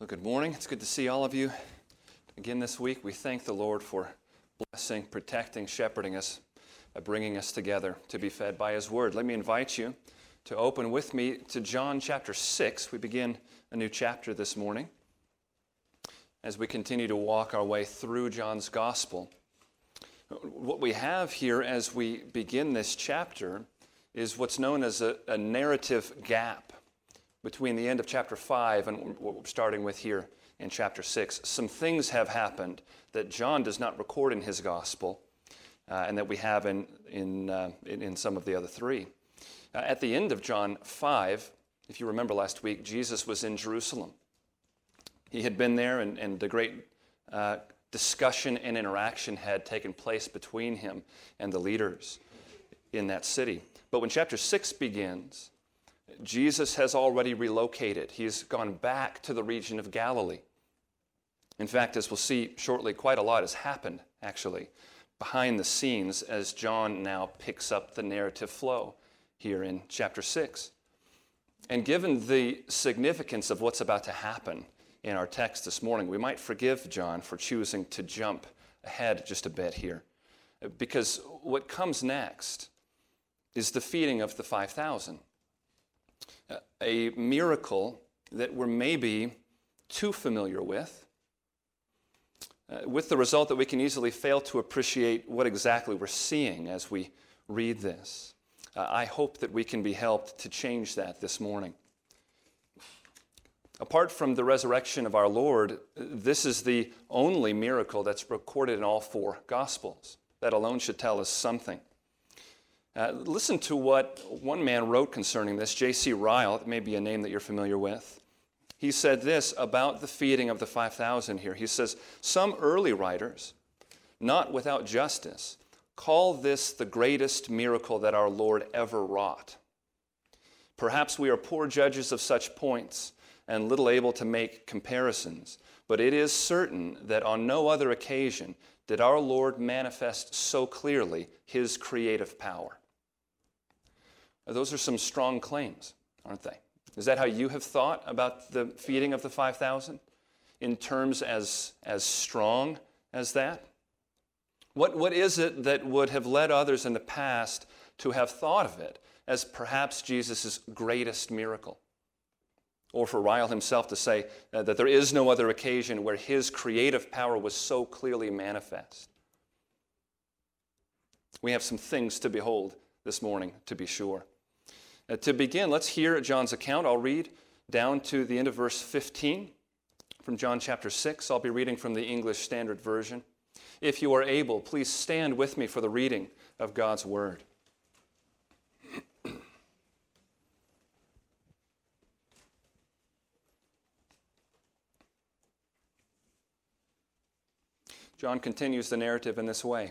Well, good morning. It's good to see all of you again this week. We thank the Lord for blessing, protecting, shepherding us, uh, bringing us together to be fed by His Word. Let me invite you to open with me to John chapter 6. We begin a new chapter this morning as we continue to walk our way through John's Gospel. What we have here as we begin this chapter is what's known as a, a narrative gap between the end of chapter 5 and what we're starting with here in chapter 6. Some things have happened that John does not record in his gospel uh, and that we have in, in, uh, in, in, some of the other three. Uh, at the end of John 5, if you remember last week, Jesus was in Jerusalem. He had been there, and, and the great uh, discussion and interaction had taken place between him and the leaders in that city. But when chapter 6 begins, Jesus has already relocated. He's gone back to the region of Galilee. In fact, as we'll see shortly, quite a lot has happened, actually, behind the scenes as John now picks up the narrative flow here in chapter 6. And given the significance of what's about to happen in our text this morning, we might forgive John for choosing to jump ahead just a bit here. Because what comes next is the feeding of the 5,000 a miracle that we're maybe too familiar with, uh, with the result that we can easily fail to appreciate what exactly we're seeing as we read this. Uh, I hope that we can be helped to change that this morning. Apart from the resurrection of our Lord, this is the only miracle that's recorded in all four Gospels. That alone should tell us something. Uh, listen to what one man wrote concerning this, J.C. Ryle. It may be a name that you're familiar with. He said this about the feeding of the 5,000 here. He says, Some early writers, not without justice, call this the greatest miracle that our Lord ever wrought. Perhaps we are poor judges of such points and little able to make comparisons, but it is certain that on no other occasion did our Lord manifest so clearly his creative power. Those are some strong claims, aren't they? Is that how you have thought about the feeding of the 5,000? In terms as, as strong as that? What, what is it that would have led others in the past to have thought of it as perhaps Jesus' greatest miracle? Or for Ryle himself to say uh, that there is no other occasion where his creative power was so clearly manifest. We have some things to behold this morning, to be sure. Uh, to begin, let's hear John's account. I'll read down to the end of verse 15 from John chapter 6. I'll be reading from the English Standard Version. If you are able, please stand with me for the reading of God's Word. John continues the narrative in this way.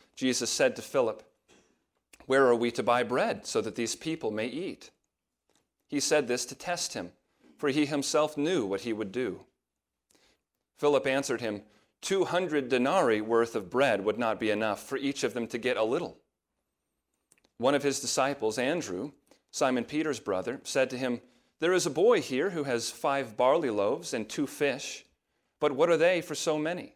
Jesus said to Philip, Where are we to buy bread so that these people may eat? He said this to test him, for he himself knew what he would do. Philip answered him, Two hundred denarii worth of bread would not be enough for each of them to get a little. One of his disciples, Andrew, Simon Peter's brother, said to him, There is a boy here who has five barley loaves and two fish. But what are they for so many?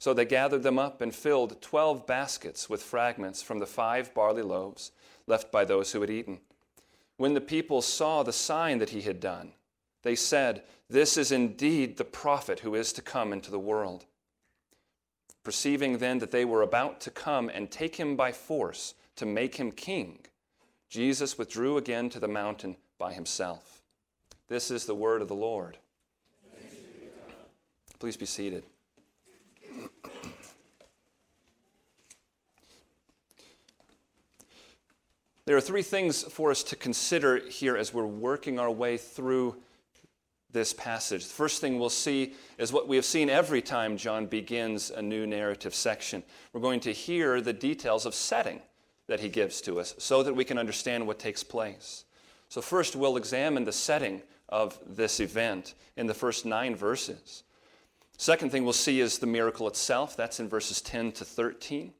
So they gathered them up and filled twelve baskets with fragments from the five barley loaves left by those who had eaten. When the people saw the sign that he had done, They said, This is indeed the prophet who is to come into the world. Perceiving then that they were about to come and take him by force to make him king, Jesus withdrew again to the mountain by himself. This is the word of the Lord. Please be seated. There are three things for us to consider here as we're working our way through this passage. The first thing we'll see is what we have seen every time John begins a new narrative section. We're going to hear the details of setting that he gives to us so that we can understand what takes place. So, first, we'll examine the setting of this event in the first nine verses. Second thing we'll see is the miracle itself. That's in verses 10 to 13.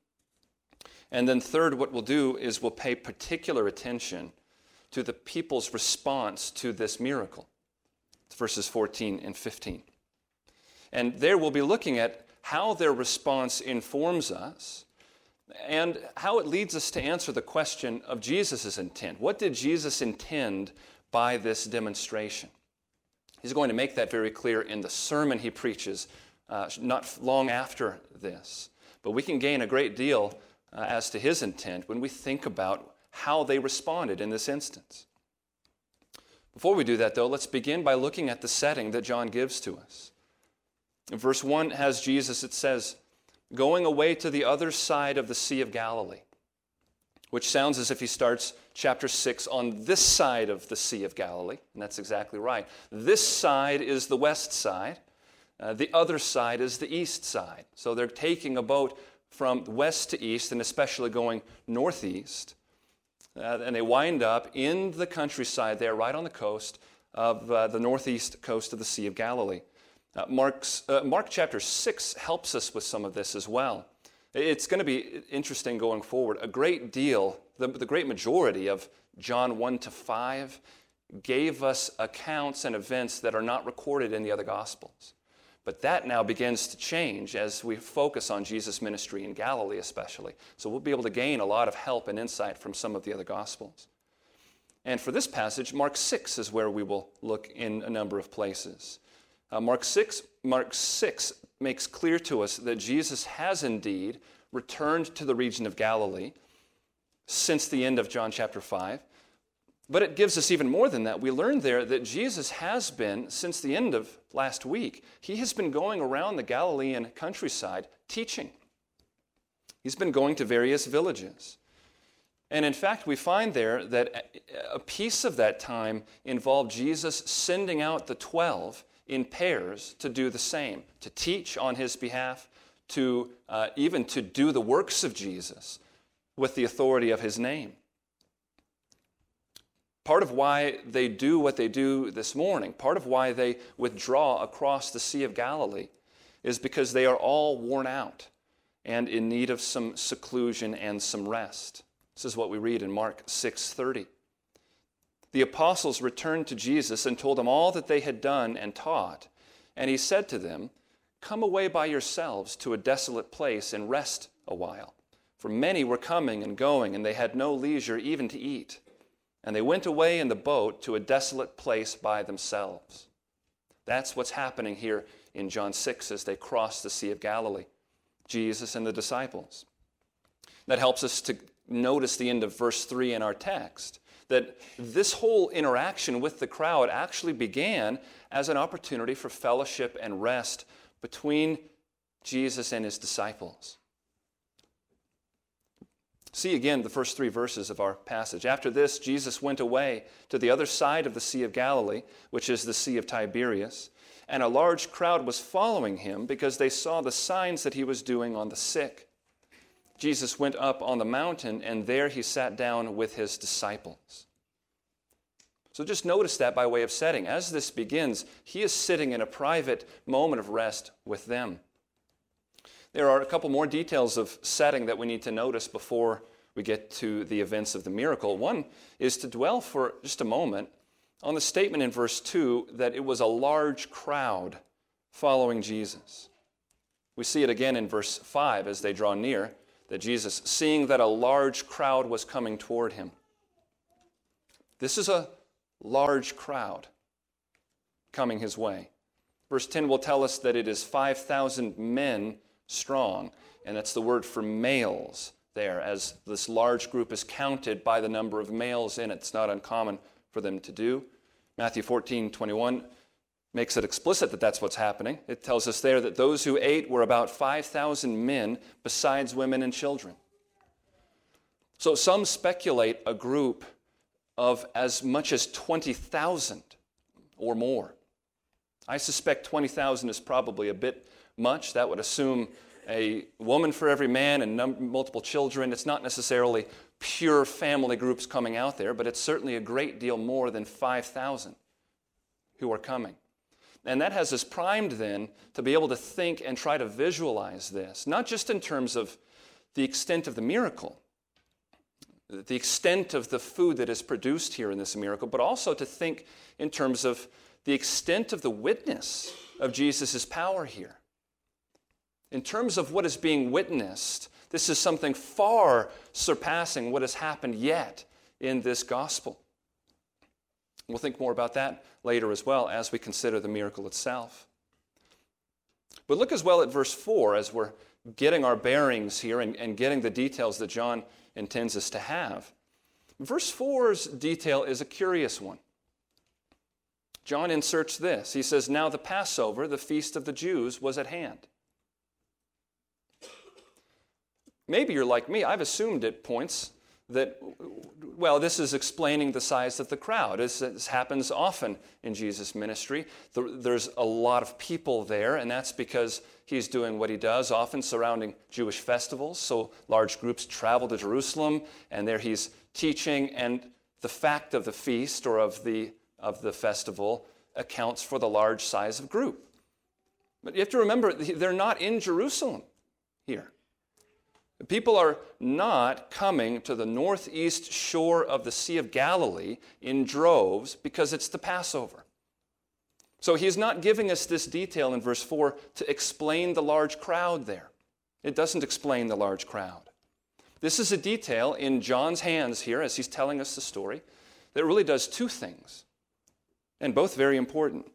And then, third, what we'll do is we'll pay particular attention to the people's response to this miracle. It's verses 14 and 15. And there we'll be looking at how their response informs us and how it leads us to answer the question of Jesus' intent. What did Jesus intend by this demonstration? He's going to make that very clear in the sermon he preaches uh, not long after this. But we can gain a great deal uh, as to his intent when we think about how they responded in this instance. Before we do that, though, let's begin by looking at the setting that John gives to us. In verse 1 has Jesus, it says, going away to the other side of the Sea of Galilee, which sounds as if he starts chapter 6 on this side of the Sea of Galilee, and that's exactly right. This side is the west side, uh, the other side is the east side. So they're taking a boat from west to east, and especially going northeast. Uh, and they wind up in the countryside there, right on the coast of uh, the northeast coast of the Sea of Galilee. Uh, Mark's, uh, Mark chapter 6 helps us with some of this as well. It's going to be interesting going forward. A great deal, the, the great majority of John 1 to 5 gave us accounts and events that are not recorded in the other Gospels. But that now begins to change as we focus on Jesus' ministry in Galilee, especially. So we'll be able to gain a lot of help and insight from some of the other Gospels. And for this passage, Mark 6 is where we will look in a number of places. Uh, Mark, 6, Mark 6 makes clear to us that Jesus has indeed returned to the region of Galilee since the end of John chapter 5. But it gives us even more than that. We learned there that Jesus has been, since the end of last week, he has been going around the Galilean countryside teaching. He's been going to various villages. And in fact, we find there that a piece of that time involved Jesus sending out the 12 in pairs to do the same, to teach on his behalf, to uh, even to do the works of Jesus with the authority of his name. Part of why they do what they do this morning, part of why they withdraw across the Sea of Galilee, is because they are all worn out and in need of some seclusion and some rest. This is what we read in Mark 6:30 the apostles returned to Jesus and told him all that they had done and taught. And he said to them, Come away by yourselves to a desolate place and rest a while. For many were coming and going, and they had no leisure even to eat. And they went away in the boat to a desolate place by themselves. That's what's happening here in John 6 as they cross the Sea of Galilee, Jesus and the disciples. That helps us to notice the end of verse 3 in our text that this whole interaction with the crowd actually began as an opportunity for fellowship and rest between Jesus and his disciples. See again the first three verses of our passage. After this, Jesus went away to the other side of the Sea of Galilee, which is the Sea of Tiberias, and a large crowd was following him because they saw the signs that he was doing on the sick. Jesus went up on the mountain, and there he sat down with his disciples. So just notice that by way of setting. As this begins, he is sitting in a private moment of rest with them. There are a couple more details of setting that we need to notice before we get to the events of the miracle. One is to dwell for just a moment on the statement in verse 2 that it was a large crowd following Jesus. We see it again in verse 5 as they draw near that Jesus, seeing that a large crowd was coming toward him. This is a large crowd. coming his way. Verse 10 will tell us that it is 5,000 men strong, and that's the word for males there, as this large group is counted by the number of males in it. It's not uncommon for them to do. Matthew 14, 21 makes it explicit that that's what's happening. It tells us there that those who ate were about 5,000 men, besides women and children. So some speculate a group of as much as 20,000 or more. I suspect 20,000 is probably a bit much. That would assume a woman for every man and num- multiple children. It's not necessarily pure family groups coming out there, but it's certainly a great deal more than 5,000 who are coming. And that has us primed then to be able to think and try to visualize this, not just in terms of the extent of the miracle, the extent of the food that is produced here in this miracle, but also to think in terms of the extent of the witness of Jesus' power here. In terms of what is being witnessed, this is something far surpassing what has happened yet in this gospel. We'll think more about that later as well as we consider the miracle itself. But look as well at verse 4 as we're getting our bearings here and, and getting the details that John intends us to have. Verse 4's detail is a curious one. John inserts this. He says, Now the Passover, the feast of the Jews, was at hand. Maybe you're like me. I've assumed at points that, well, this is explaining the size of the crowd. This, this happens often in Jesus' ministry. There's a lot of people there, and that's because he's doing what he does, often surrounding Jewish festivals. So large groups travel to Jerusalem, and there he's teaching, and the fact of the feast or of the, of the festival accounts for the large size of group. But you have to remember, they're not in Jerusalem here. People are not coming to the northeast shore of the Sea of Galilee in droves because it's the Passover. So he's not giving us this detail in verse 4 to explain the large crowd there. It doesn't explain the large crowd. This is a detail in John's hands here as he's telling us the story that really does two things, and both very important.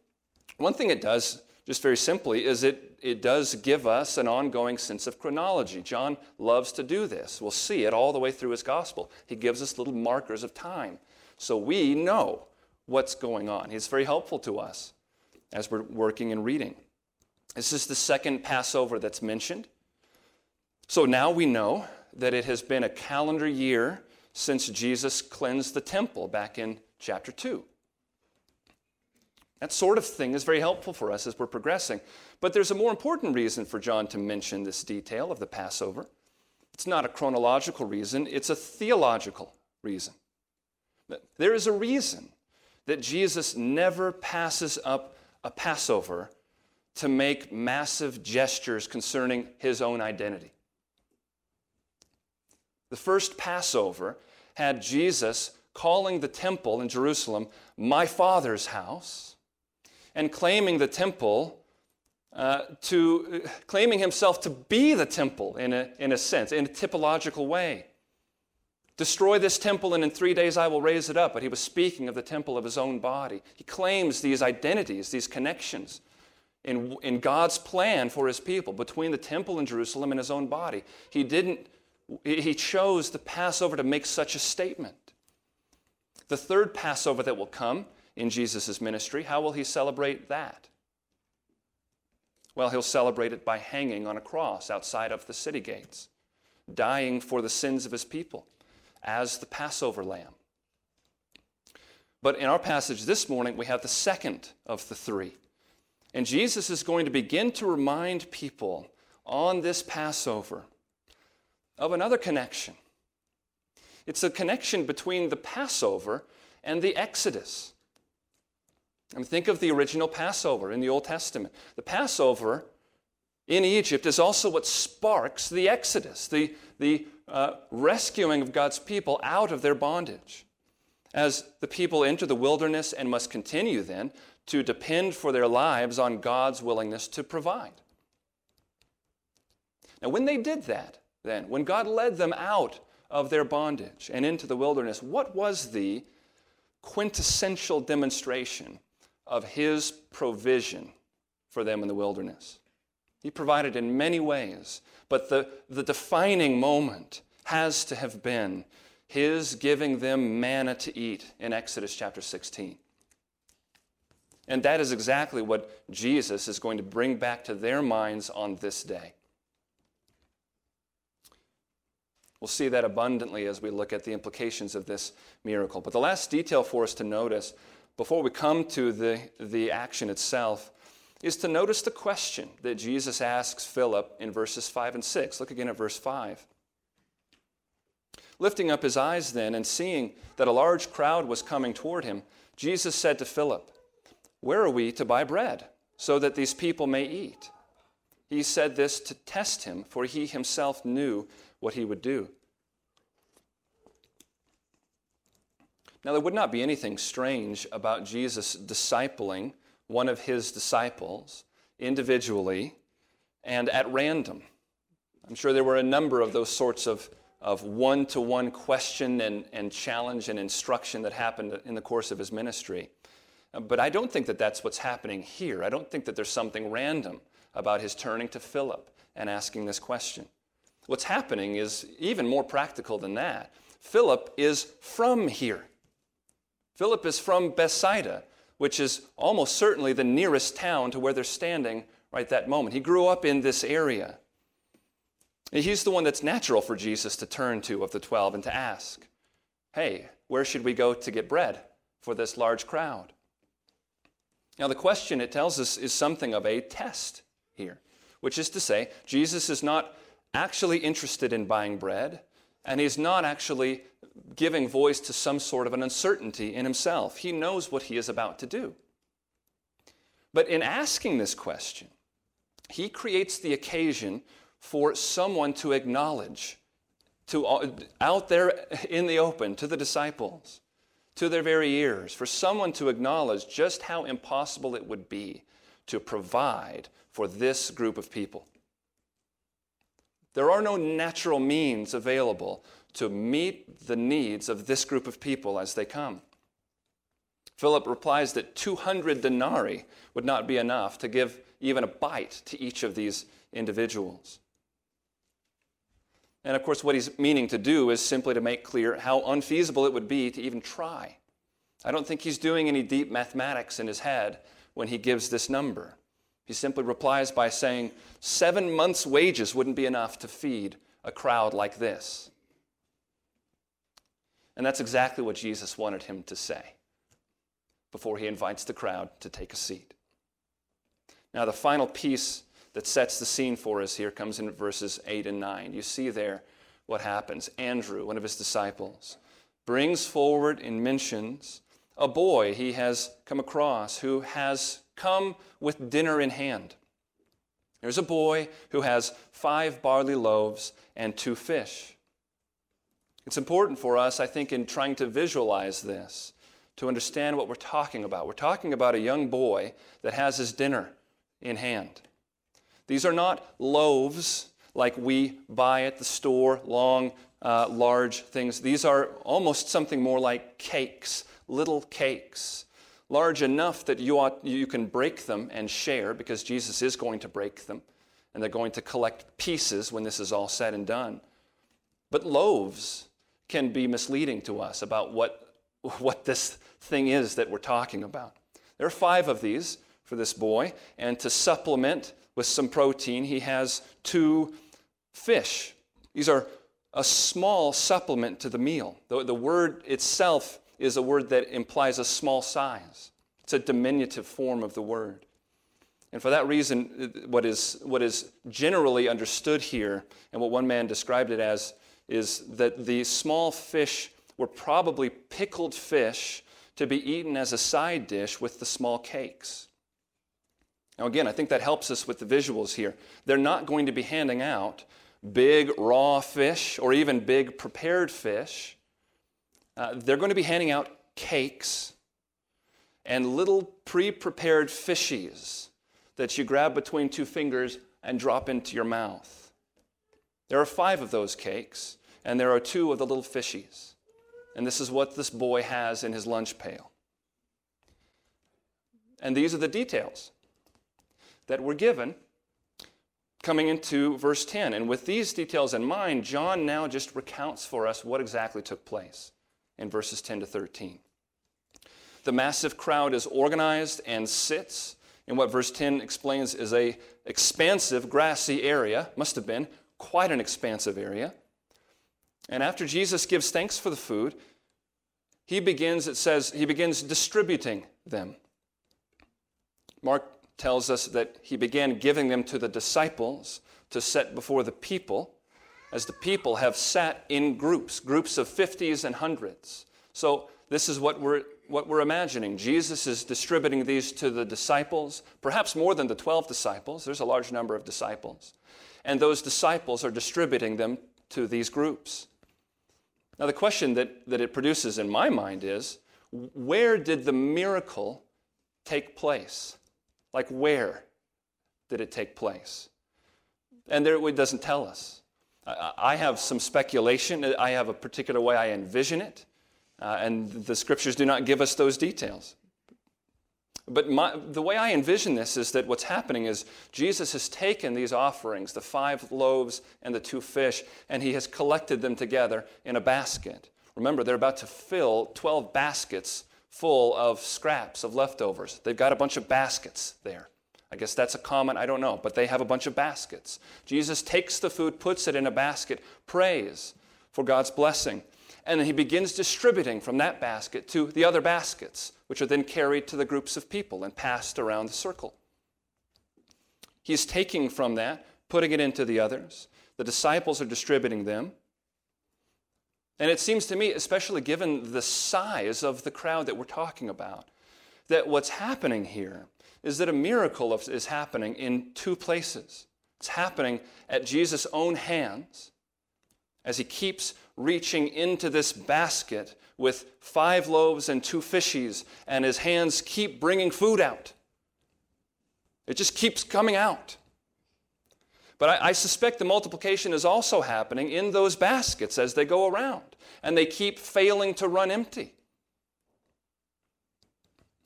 One thing it does just very simply, is it, it does give us an ongoing sense of chronology. John loves to do this. We'll see it all the way through his gospel. He gives us little markers of time. So we know what's going on. He's very helpful to us as we're working and reading. This is the second Passover that's mentioned. So now we know that it has been a calendar year since Jesus cleansed the temple back in chapter 2. That sort of thing is very helpful for us as we're progressing. But there's a more important reason for John to mention this detail of the Passover. It's not a chronological reason, it's a theological reason. There is a reason that Jesus never passes up a Passover to make massive gestures concerning his own identity. The first Passover had Jesus calling the temple in Jerusalem my Father's house and claiming the temple uh, to claiming himself to be the temple in a, in a sense, in a typological way. Destroy this temple, and in three days I will raise it up. But he was speaking of the temple of his own body. He claims these identities, these connections in, in God's plan for his people between the temple in Jerusalem and his own body. He didn't, he chose the Passover to make such a statement. The third Passover that will come in Jesus' ministry, how will he celebrate that? Well, he'll celebrate it by hanging on a cross outside of the city gates, dying for the sins of his people as the Passover lamb. But in our passage this morning, we have the second of the three. And Jesus is going to begin to remind people on this Passover of another connection. It's a connection between the Passover and the Exodus. I mean, think of the original Passover in the Old Testament. The Passover in Egypt is also what sparks the Exodus, the, the uh, rescuing of God's people out of their bondage. As the people enter the wilderness and must continue then to depend for their lives on God's willingness to provide. Now, when they did that, then, when God led them out of their bondage and into the wilderness, what was the quintessential demonstration of his provision for them in the wilderness. He provided in many ways, but the, the defining moment has to have been his giving them manna to eat in Exodus chapter 16. And that is exactly what Jesus is going to bring back to their minds on this day. We'll see that abundantly as we look at the implications of this miracle. But the last detail for us to notice before we come to the, the action itself is to notice the question that Jesus asks Philip in verses 5 and 6. Look again at verse 5. Lifting up his eyes then and seeing that a large crowd was coming toward him, Jesus said to Philip, Where are we to buy bread so that these people may eat? He said this to test him, for he himself knew what he would do. Now, there would not be anything strange about Jesus discipling one of his disciples individually and at random. I'm sure there were a number of those sorts of of one to one question and, and challenge and instruction that happened in the course of his ministry. But I don't think that that's what's happening here. I don't think that there's something random about his turning to Philip and asking this question. What's happening is even more practical than that. Philip is from here. Philip is from Bethsaida, which is almost certainly the nearest town to where they're standing right that moment. He grew up in this area. He's the one that's natural for Jesus to turn to of the 12 and to ask, Hey, where should we go to get bread for this large crowd? Now, the question it tells us is something of a test here, which is to say, Jesus is not actually interested in buying bread, and he's not actually giving voice to some sort of an uncertainty in himself. He knows what he is about to do. But in asking this question, he creates the occasion for someone to acknowledge to out there in the open to the disciples to their very ears for someone to acknowledge just how impossible it would be to provide for this group of people there are no natural means available to meet the needs of this group of people as they come philip replies that 200 denarii would not be enough to give even a bite to each of these individuals and of course, what he's meaning to do is simply to make clear how unfeasible it would be to even try. I don't think he's doing any deep mathematics in his head when he gives this number. He simply replies by saying, Seven months' wages wouldn't be enough to feed a crowd like this. And that's exactly what Jesus wanted him to say before he invites the crowd to take a seat. Now, the final piece that sets the scene for us here comes in verses 8 and 9. You see there what happens. Andrew, one of his disciples, brings forward and mentions a boy he has come across who has come with dinner in hand. There's a boy who has five barley loaves and two fish. It's important for us, I think, in trying to visualize this, to understand what we're talking about. We're talking about a young boy that has his dinner in hand. These are not loaves like we buy at the store, long, uh, large things. These are almost something more like cakes, little cakes, large enough that you, ought, you can break them and share because Jesus is going to break them and they're going to collect pieces when this is all said and done. But loaves can be misleading to us about what, what this thing is that we're talking about. There are five of these for this boy, and to supplement with some protein, he has two fish. These are a small supplement to the meal. The, the word itself is a word that implies a small size, it's a diminutive form of the word. And for that reason, what is, what is generally understood here, and what one man described it as, is that the small fish were probably pickled fish to be eaten as a side dish with the small cakes. Now, again, I think that helps us with the visuals here. They're not going to be handing out big raw fish or even big prepared fish. Uh, they're going to be handing out cakes and little pre prepared fishies that you grab between two fingers and drop into your mouth. There are five of those cakes, and there are two of the little fishies. And this is what this boy has in his lunch pail. And these are the details that were given coming into verse 10. And with these details in mind, John now just recounts for us what exactly took place in verses 10 to 13. The massive crowd is organized and sits in what verse 10 explains is a expansive grassy area, must have been quite an expansive area. And after Jesus gives thanks for the food, he begins, it says, he begins distributing them. Mark tells us that he began giving them to the disciples to set before the people, as the people have sat in groups, groups of 50s and hundreds. So this is what we're, what we're imagining. Jesus is distributing these to the disciples, perhaps more than the 12 disciples. There's a large number of disciples. And those disciples are distributing them to these groups. Now, the question that, that it produces in my mind is where did the miracle take place? Like, where did it take place? And there, it doesn't tell us. I have some speculation. I have a particular way I envision it. Uh, and the scriptures do not give us those details. But my, the way I envision this is that what's happening is Jesus has taken these offerings, the five loaves and the two fish, and he has collected them together in a basket. Remember, they're about to fill 12 baskets full of scraps, of leftovers. They've got a bunch of baskets there. I guess that's a common, I don't know, but they have a bunch of baskets. Jesus takes the food, puts it in a basket, prays for God's blessing and then he begins distributing from that basket to the other baskets, which are then carried to the groups of people and passed around the circle. He's taking from that, putting it into the others. The disciples are distributing them. And it seems to me, especially given the size of the crowd that we're talking about, that what's happening here is that a miracle is happening in two places. It's happening at Jesus' own hands as he keeps reaching into this basket with five loaves and two fishes, and his hands keep bringing food out. It just keeps coming out. But I, I, suspect the multiplication is also happening in those baskets as they go around, and they keep failing to run empty.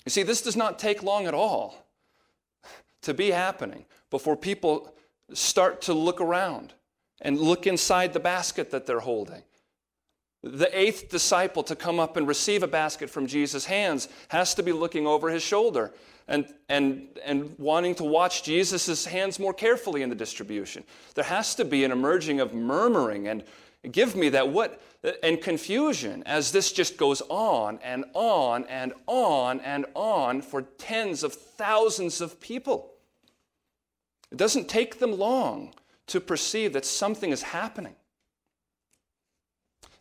You see, this does not take long at all to be happening before people start to look around and look inside the basket that they're holding the eighth disciple to come up and receive a basket from Jesus' hands has to be looking over his shoulder and, and, and wanting to watch Jesus' hands more carefully in the distribution. There has to be an emerging of murmuring and give me that what and confusion as this just goes on and on and on and on for tens of thousands of people. It doesn't take them long to perceive that something is happening.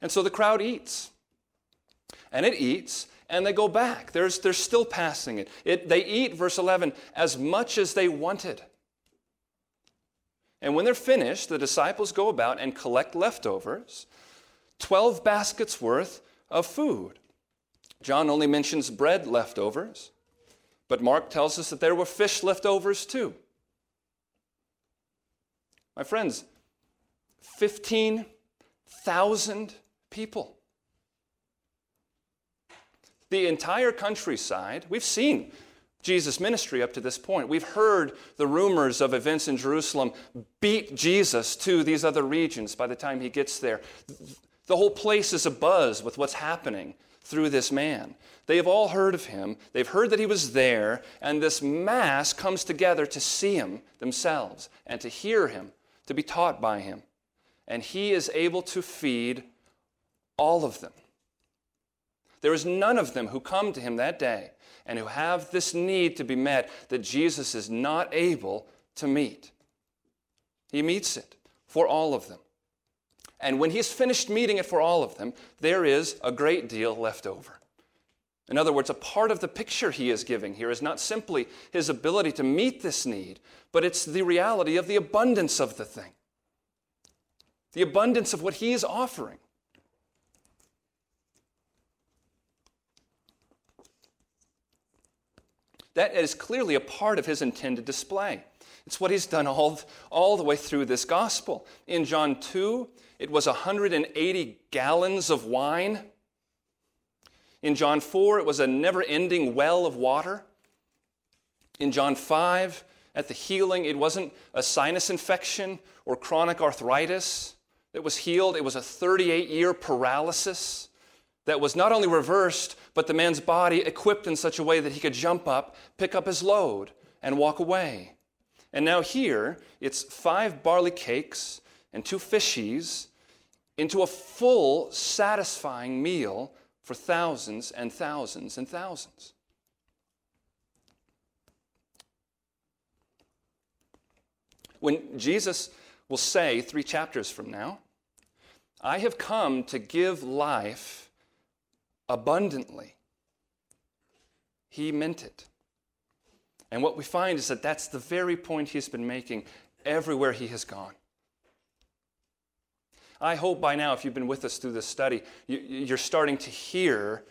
And so the crowd eats. And it eats, and they go back. There's, they're still passing it. it. They eat, verse 11, as much as they wanted. And when they're finished, the disciples go about and collect leftovers 12 baskets worth of food. John only mentions bread leftovers, but Mark tells us that there were fish leftovers too. My friends, 15,000 people. The entire countryside, we've seen Jesus' ministry up to this point. We've heard the rumors of events in Jerusalem beat Jesus to these other regions by the time he gets there. The whole place is abuzz with what's happening through this man. They have all heard of him, they've heard that he was there, and this mass comes together to see him themselves and to hear him, to be taught by him. And he is able to feed all of them. There is none of them who come to him that day and who have this need to be met that Jesus is not able to meet. He meets it for all of them. And when he's finished meeting it for all of them, there is a great deal left over. In other words, a part of the picture he is giving here is not simply his ability to meet this need, but it's the reality of the abundance of the thing, the abundance of what he is offering. That is clearly a part of his intended display. It's what he's done all, all the way through this gospel. In John 2, it was 180 gallons of wine. In John 4, it was a never ending well of water. In John 5, at the healing, it wasn't a sinus infection or chronic arthritis that was healed, it was a 38 year paralysis that was not only reversed, but the man's body equipped in such a way that he could jump up, pick up his load, and walk away. And now here, it's five barley cakes and two fishies into a full, satisfying meal for thousands and thousands and thousands. When Jesus will say, three chapters from now, I have come to give life abundantly, he meant it. And what we find is that that's the very point he's been making everywhere he has gone. I hope by now, if you've been with us through this study, you're starting to hear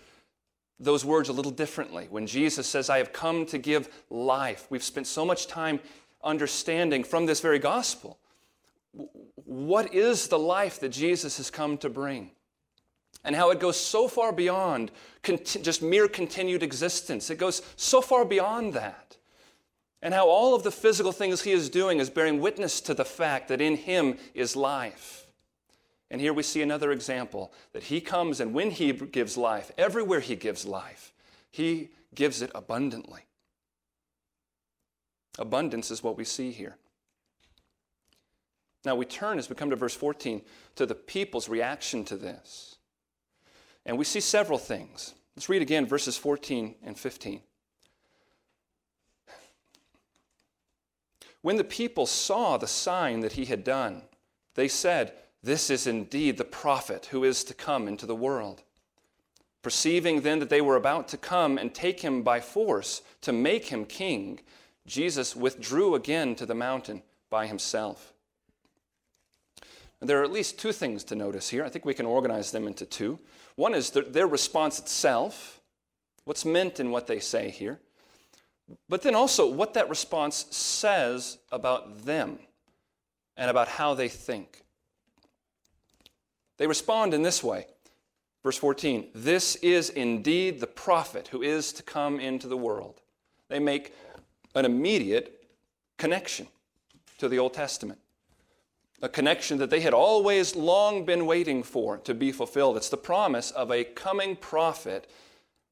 those words a little differently. When Jesus says, I have come to give life, we've spent so much time understanding from this very gospel what is the life that Jesus has come to bring and how it goes so far beyond just mere continued existence. It goes so far beyond that. And how all of the physical things he is doing is bearing witness to the fact that in him is life. And here we see another example that he comes and when he gives life, everywhere he gives life, he gives it abundantly. Abundance is what we see here. Now we turn as we come to verse 14 to the people's reaction to this. And we see several things. Let's read again verses 14 and 15. When the people saw the sign that he had done, they said, This is indeed the prophet who is to come into the world. Perceiving then that they were about to come and take him by force to make him king, Jesus withdrew again to the mountain by himself. There are at least two things to notice here. I think we can organize them into two. One is their response itself, what's meant in what they say here, but then also what that response says about them and about how they think. They respond in this way. Verse 14 This is indeed the prophet who is to come into the world. They make an immediate connection to the Old Testament. A connection that they had always long been waiting for to be fulfilled. It's the promise of a coming prophet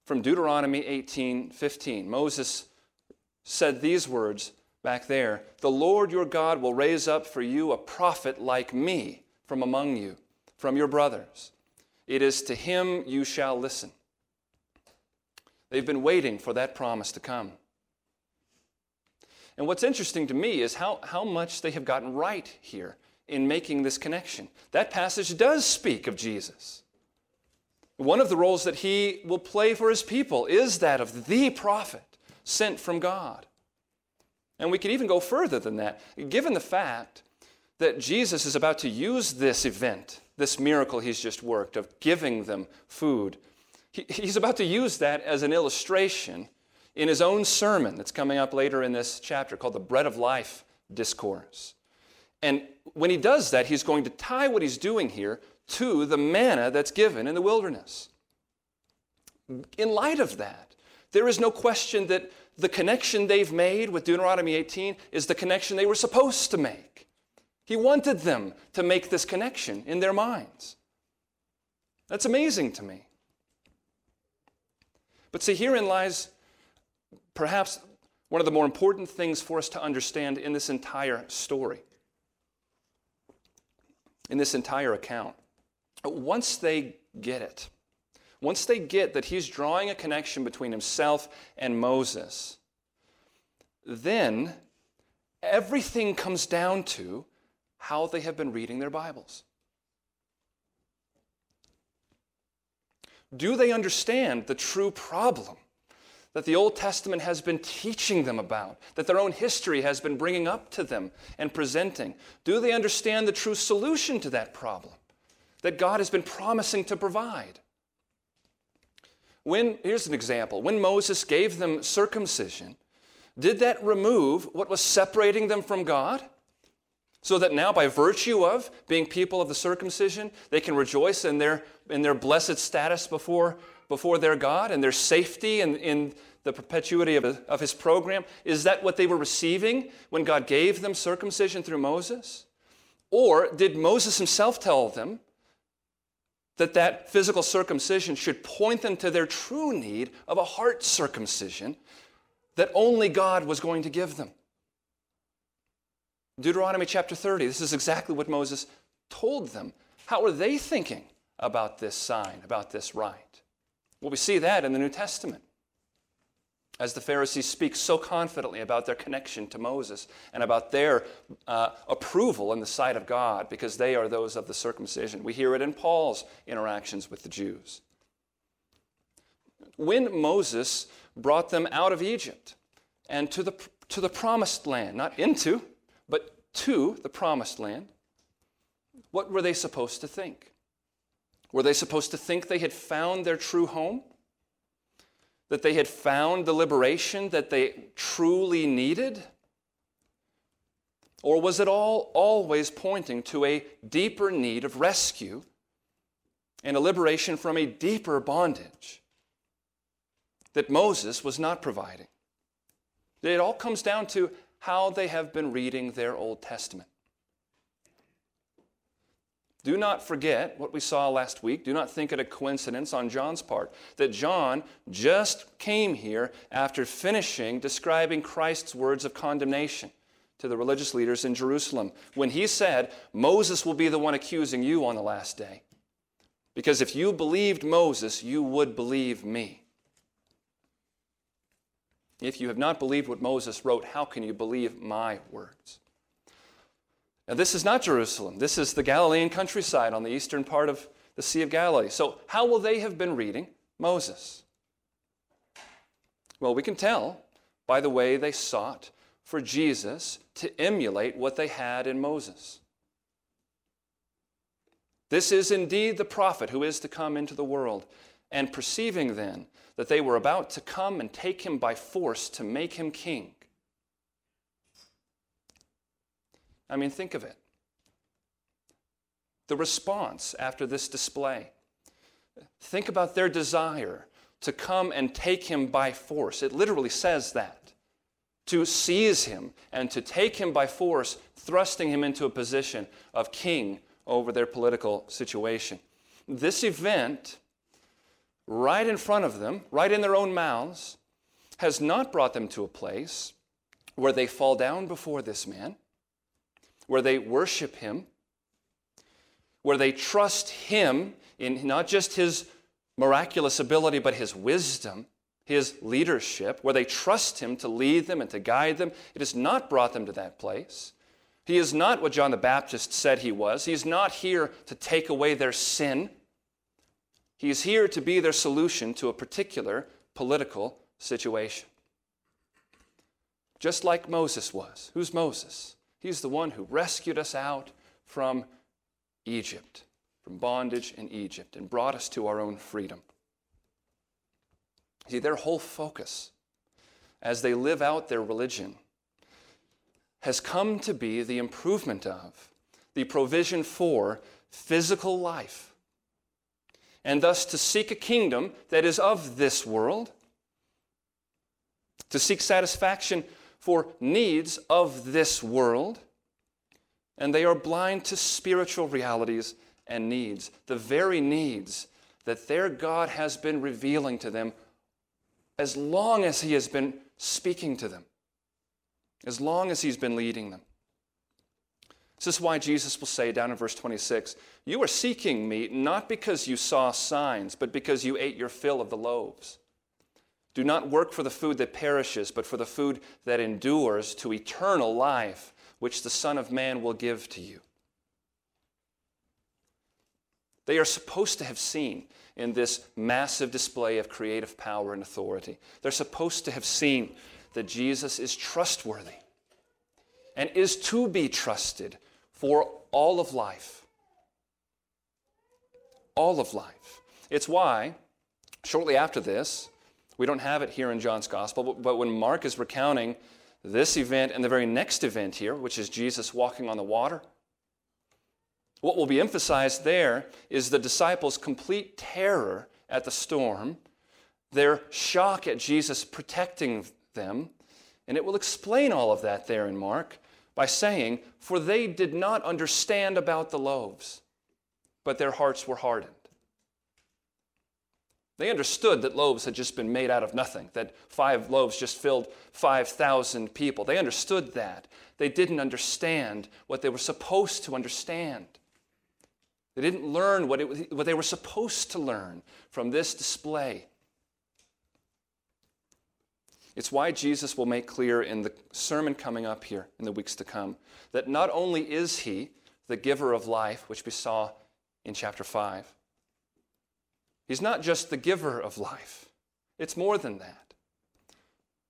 from Deuteronomy 18 15. Moses said these words back there The Lord your God will raise up for you a prophet like me from among you, from your brothers. It is to him you shall listen. They've been waiting for that promise to come. And what's interesting to me is how, how much they have gotten right here in making this connection. That passage does speak of Jesus. One of the roles that he will play for his people is that of the prophet sent from God. And we could even go further than that. Given the fact that Jesus is about to use this event, this miracle he's just worked of giving them food, he, he's about to use that as an illustration in his own sermon that's coming up later in this chapter called the Bread of Life Discourse. And when he does that, he's going to tie what he's doing here to the manna that's given in the wilderness. In light of that, there is no question that the connection they've made with Deuteronomy 18 is the connection they were supposed to make. He wanted them to make this connection in their minds. That's amazing to me. But see, herein lies perhaps one of the more important things for us to understand in this entire story, in this entire account. Once they get it, once they get that he's drawing a connection between himself and Moses, then everything comes down to how they have been reading their Bibles. Do they understand the true problem that the Old Testament has been teaching them about, that their own history has been bringing up to them and presenting? Do they understand the true solution to that problem that God has been promising to provide? When, here's an example when Moses gave them circumcision, did that remove what was separating them from God? So that now, by virtue of being people of the circumcision, they can rejoice in their, in their blessed status before, before their God and their safety in, in the perpetuity of, of his program? Is that what they were receiving when God gave them circumcision through Moses? Or did Moses himself tell them that that physical circumcision should point them to their true need of a heart circumcision that only God was going to give them? Deuteronomy chapter 30, this is exactly what Moses told them. How are they thinking about this sign, about this rite? Well, we see that in the New Testament as the Pharisees speak so confidently about their connection to Moses and about their uh, approval in the sight of God because they are those of the circumcision. We hear it in Paul's interactions with the Jews. When Moses brought them out of Egypt and to the, to the promised land, not into, but to the promised land, what were they supposed to think? Were they supposed to think they had found their true home? that they had found the liberation that they truly needed? Or was it all always pointing to a deeper need of rescue and a liberation from a deeper bondage that Moses was not providing? It all comes down to how they have been reading their Old Testament. Do not forget what we saw last week. Do not think it a coincidence on John's part that John just came here after finishing describing Christ's words of condemnation to the religious leaders in Jerusalem when he said, Moses will be the one accusing you on the last day. Because if you believed Moses, you would believe me. If you have not believed what Moses wrote, how can you believe my words? Now, this is not Jerusalem. This is the Galilean countryside on the eastern part of the Sea of Galilee. So, how will they have been reading Moses? Well, we can tell by the way they sought for Jesus to emulate what they had in Moses. This is indeed the prophet who is to come into the world. And perceiving then that they were about to come and take him by force to make him king, I mean, think of it. The response after this display. Think about their desire to come and take him by force. It literally says that. To seize him and to take him by force, thrusting him into a position of king over their political situation. This event, right in front of them, right in their own mouths, has not brought them to a place where they fall down before this man where they worship Him, where they trust Him in not just His miraculous ability, but His wisdom, His leadership, where they trust Him to lead them and to guide them. It has not brought them to that place. He is not what John the Baptist said he was. He is not here to take away their sin. He is here to be their solution to a particular political situation. Just like Moses was. Who's Moses? He's the one who rescued us out from Egypt, from bondage in Egypt, and brought us to our own freedom. See, their whole focus as they live out their religion has come to be the improvement of, the provision for physical life, and thus to seek a kingdom that is of this world, to seek satisfaction for needs of this world, and they are blind to spiritual realities and needs, the very needs that their God has been revealing to them as long as He has been speaking to them, as long as He's been leading them. This is why Jesus will say down in verse 26 You are seeking me not because you saw signs, but because you ate your fill of the loaves. Do not work for the food that perishes, but for the food that endures to eternal life, which the Son of Man will give to you. They are supposed to have seen in this massive display of creative power and authority. They're supposed to have seen that Jesus is trustworthy and is to be trusted for all of life. All of life. It's why, shortly after this, we don't have it here in John's gospel, but, when Mark is recounting this event and the very next event here, which is Jesus walking on the water, what will be emphasized there is the disciples' complete terror at the storm their shock at Jesus protecting them. And it will explain all of that there in Mark by saying, For they did not understand about the loaves, but their hearts were hardened. They understood that loaves had just been made out of nothing, that five loaves just filled 5,000 people. They understood that. They didn't understand what they were supposed to understand. They didn't learn what, it, what they were supposed to learn from this display. It's why Jesus will make clear in the sermon coming up here in the weeks to come that not only is he the giver of life, which we saw in chapter 5, He's not just the giver of life, it's more than that.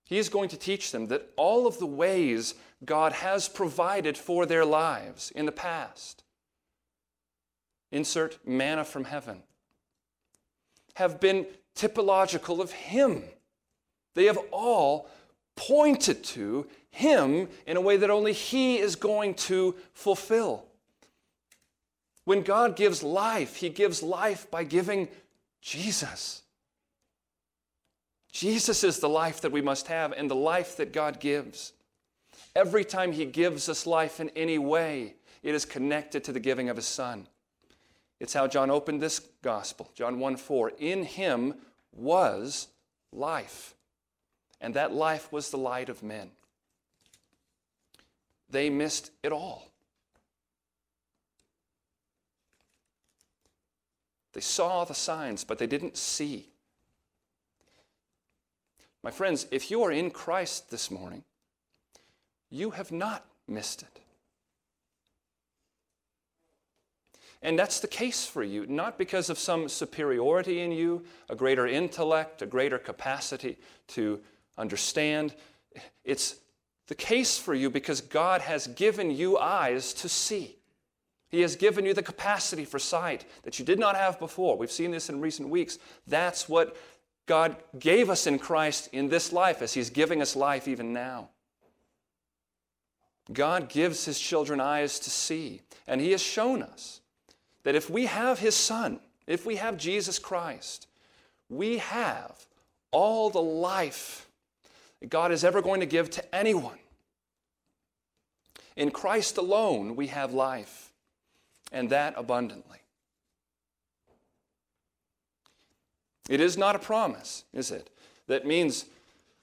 He is going to teach them that all of the ways God has provided for their lives in the past, insert manna from heaven, have been typological of Him. They have all pointed to Him in a way that only He is going to fulfill. When God gives life, He gives life by giving Jesus. Jesus is the life that we must have and the life that God gives. Every time He gives us life in any way, it is connected to the giving of His Son. It's how John opened this gospel. John 1 4. In Him was life, and that life was the light of men. They missed it all. They saw the signs, but they didn't see. My friends, if you are in Christ this morning, you have not missed it. And that's the case for you, not because of some superiority in you, a greater intellect, a greater capacity to understand. It's the case for you because God has given you eyes to see. He has given you the capacity for sight that you did not have before. We've seen this in recent weeks. That's what God gave us in Christ in this life as He's giving us life even now. God gives His children eyes to see, and He has shown us that if we have His Son, if we have Jesus Christ, we have all the life that God is ever going to give to anyone. In Christ alone, we have life and that abundantly. It is not a promise, is it? That means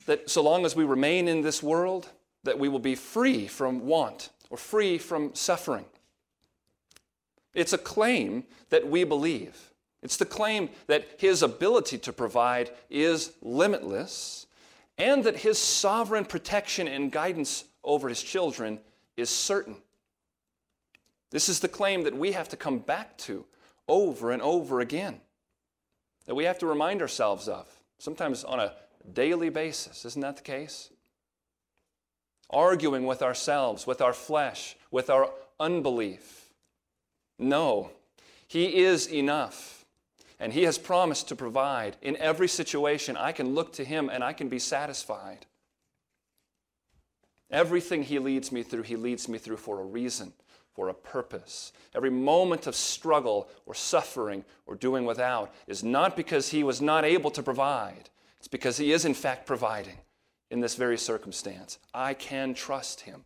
that so long as we remain in this world, that we will be free from want or free from suffering. It's a claim that we believe. It's the claim that His ability to provide is limitless and that His sovereign protection and guidance over His children is certain. This is the claim that we have to come back to over and over again, that we have to remind ourselves of, sometimes on a daily basis. Isn't that the case? Arguing with ourselves, with our flesh, with our unbelief. No, He is enough. And He has promised to provide. In every situation, I can look to Him and I can be satisfied. Everything He leads me through, He leads me through for a reason for a purpose. Every moment of struggle or suffering or doing without is not because he was not able to provide, it's because he is, in fact, providing in this very circumstance. I can trust him.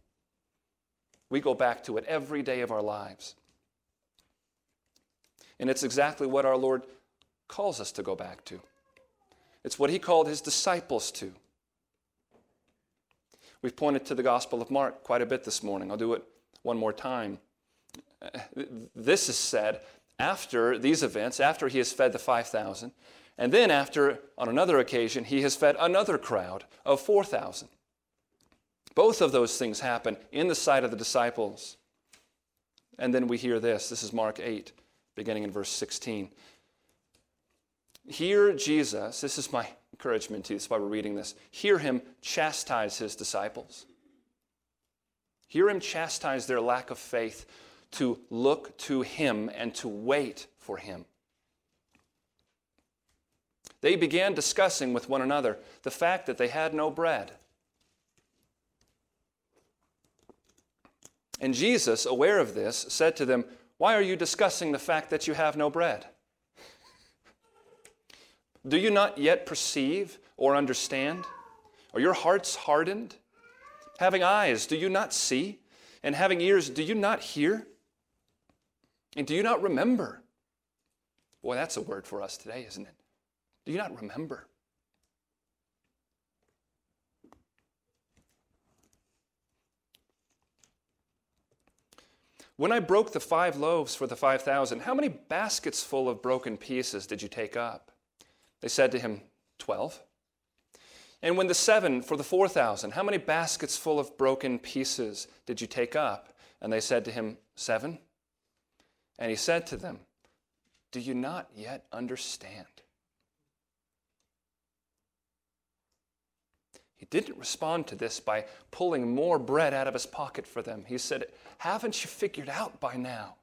We go back to it every day of our lives. And it's exactly what our Lord calls us to go back to. It's what he called his disciples to. We've pointed to the Gospel of Mark quite a bit this morning. I'll do it one more time. This is said after these events, after he has fed the 5,000, and then after, on another occasion, he has fed another crowd of 4,000. Both of those things happen in the sight of the disciples. And then we hear this. This is Mark 8, beginning in verse 16. Hear Jesus, this is my encouragement to you, that's why we're reading this. Hear him chastise his disciples. Hear him chastise their lack of faith to look to him and to wait for him. They began discussing with one another the fact that they had no bread. And Jesus, aware of this, said to them, Why are you discussing the fact that you have no bread? Do you not yet perceive or understand? Are your hearts hardened? Having eyes, do you not see? And having ears, do you not hear? And do you not remember? Boy, that's a word for us today, isn't it? Do you not remember? When I broke the five loaves for the 5,000, how many baskets full of broken pieces did you take up? They said to him, Twelve. And when the seven for the 4,000, how many baskets full of broken pieces did you take up? And they said to him, Seven. And he said to them, Do you not yet understand? He didn't respond to this by pulling more bread out of his pocket for them. He said, Haven't you figured out by now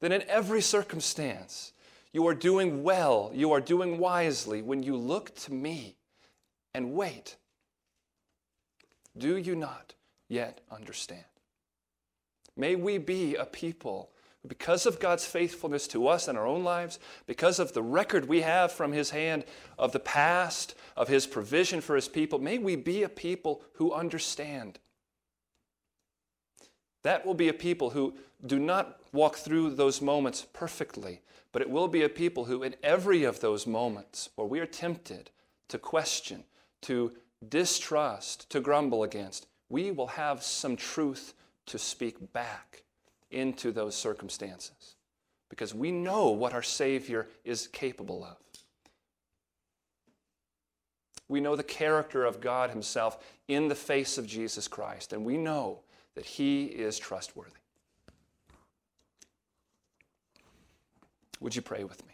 that in every circumstance you are doing well, you are doing wisely when you look to me and wait? Do you not yet understand? May we be a people because of God's faithfulness to us in our own lives, because of the record we have from His hand of the past, of His provision for His people, may we be a people who understand. That will be a people who do not walk through those moments perfectly, but it will be a people who, in every of those moments where we are tempted to question, to distrust, to grumble against, we will have some truth to speak back into those circumstances because we know what our Savior is capable of. We know the character of God Himself in the face of Jesus Christ, and we know that He is trustworthy. Would you pray with me?